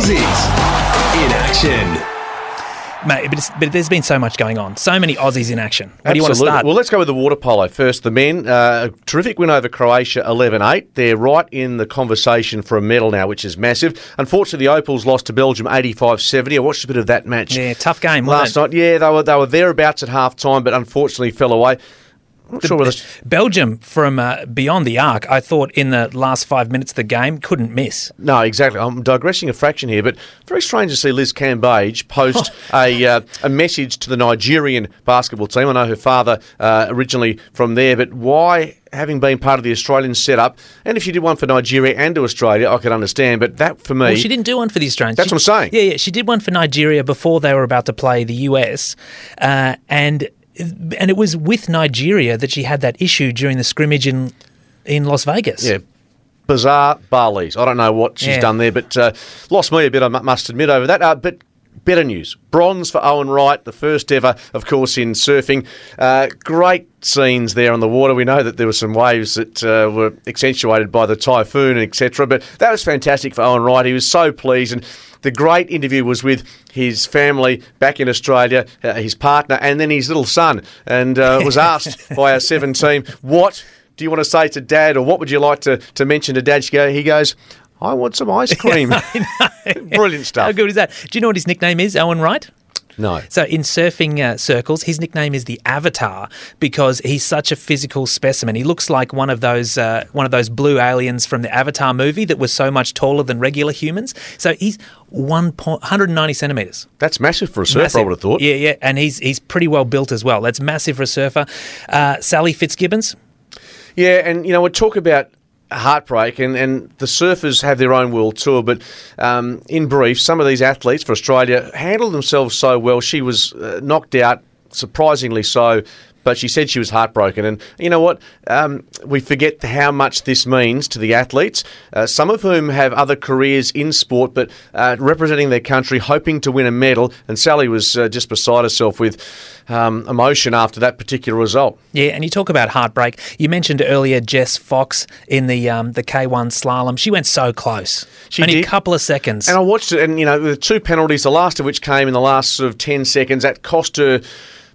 Aussies in action. Mate, but, but there's been so much going on. So many Aussies in action. Where do you want to start? Well, let's go with the water polo first. The men, uh, a terrific win over Croatia 11 8. They're right in the conversation for a medal now, which is massive. Unfortunately, the Opals lost to Belgium 85 70. I watched a bit of that match yeah, tough game, last night. Yeah, they were, they were thereabouts at half time, but unfortunately fell away. I'm sure whether. Belgium from uh, beyond the arc, I thought in the last five minutes of the game couldn't miss. No, exactly. I'm digressing a fraction here, but very strange to see Liz Cambage post a uh, a message to the Nigerian basketball team. I know her father uh, originally from there, but why? Having been part of the Australian setup, and if you did one for Nigeria and to Australia, I could understand. But that for me, Well, she didn't do one for the Australians. That's She- what I'm saying. Yeah, yeah. She did one for Nigeria before they were about to play the US, uh, and and it was with Nigeria that she had that issue during the scrimmage in in Las Vegas. yeah, bizarre Barleys. I don't know what she's Yeah. done there, but uh, lost me a bit. I must admit over that. Uh, but better news: bronze for Owen Wright, the first ever, of course, in surfing. Uh, great scenes there on the water. We know that there were some waves that uh, were accentuated by the typhoon, etc. But that was fantastic for Owen Wright. He was so pleased and. The great interview was with his family back in Australia, uh, his partner, and then his little son. And uh, was asked by our seven team, "What do you want to say to Dad, or what would you like to, to mention to Dad?" She go, he goes, "I want some ice cream." Brilliant stuff. How good is that? Do you know what his nickname is, Owen Wright? No. So in surfing uh, circles, his nickname is the Avatar because he's such a physical specimen. He looks like one of those uh, one of those blue aliens from the Avatar movie that was so much taller than regular humans. So he's one point, 190 centimeters. That's massive for a surfer, I would have thought. Yeah, yeah, and he's he's pretty well built as well. That's massive for a surfer. Uh, Sally Fitzgibbons. Yeah, and you know, we talk about heartbreak, and, and the surfers have their own world tour, but um, in brief, some of these athletes for Australia handled themselves so well. She was uh, knocked out, surprisingly so. But she said she was heartbroken, and you know what? Um, we forget how much this means to the athletes. Uh, some of whom have other careers in sport, but uh, representing their country, hoping to win a medal. And Sally was uh, just beside herself with um, emotion after that particular result. Yeah, and you talk about heartbreak. You mentioned earlier Jess Fox in the um, the K1 slalom. She went so close. She Only did. a couple of seconds. And I watched it, and you know, the two penalties, the last of which came in the last sort of 10 seconds, that cost her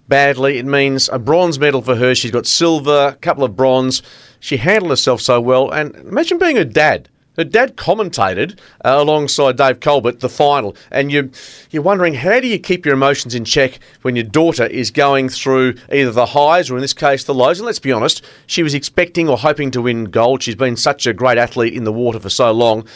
badly. It means a bronze medal for her. She's got silver, a couple of bronze. She handled herself so well. And imagine being her dad. Her dad commentated uh, alongside Dave Colbert the final, and you you're wondering how do you keep your emotions in check when your daughter is going through either the highs or in this case the lows. And let's be honest, she was expecting or hoping to win gold. She's been such a great athlete in the water for so long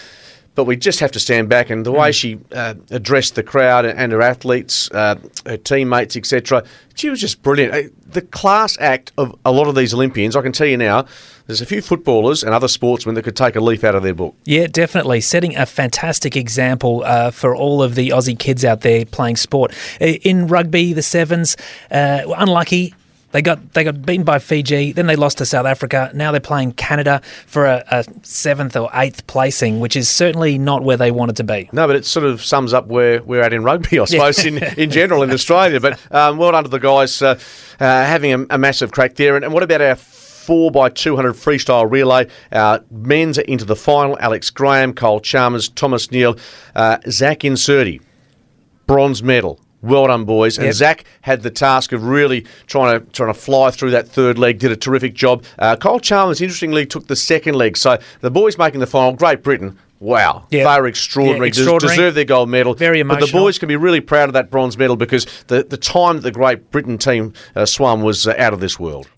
but we just have to stand back. And the way she uh, addressed the crowd and her athletes, uh, her teammates, etc., she was just brilliant. Uh, The class act of a lot of these Olympians, I can tell you now, there's a few footballers and other sportsmen that could take a leaf out of their book. Yeah, definitely. Setting a fantastic example uh, for all of the Aussie kids out there playing sport. In rugby, the Sevens, uh, unlucky. They got they got beaten by Fiji. Then they lost to South Africa. Now they're playing Canada for a, a seventh or eighth placing, which is certainly not where they wanted to be. No, but it sort of sums up where we're at in rugby, I suppose, in, in general in Australia. But um, well done to the guys uh, uh, having a, a massive crack there. And, and what about our 4 by 200 freestyle relay? Our men's are into the final. Alex Graham, Kyle Chalmers, Thomas Neill, uh, Zac Incerti, bronze medal. Well done, boys. And Yep. Zac had the task of really trying to trying to fly through that third leg. Did a terrific job. Uh, Kyle Chalmers, interestingly, took the second leg. So the boys making the final. Great Britain. Wow, Yeah. they were extraordinary. Yeah, extraordinary. deserve their gold medal. Very But the boys can be really proud of that bronze medal because the, the time that the Great Britain team uh, swam was uh, out of this world.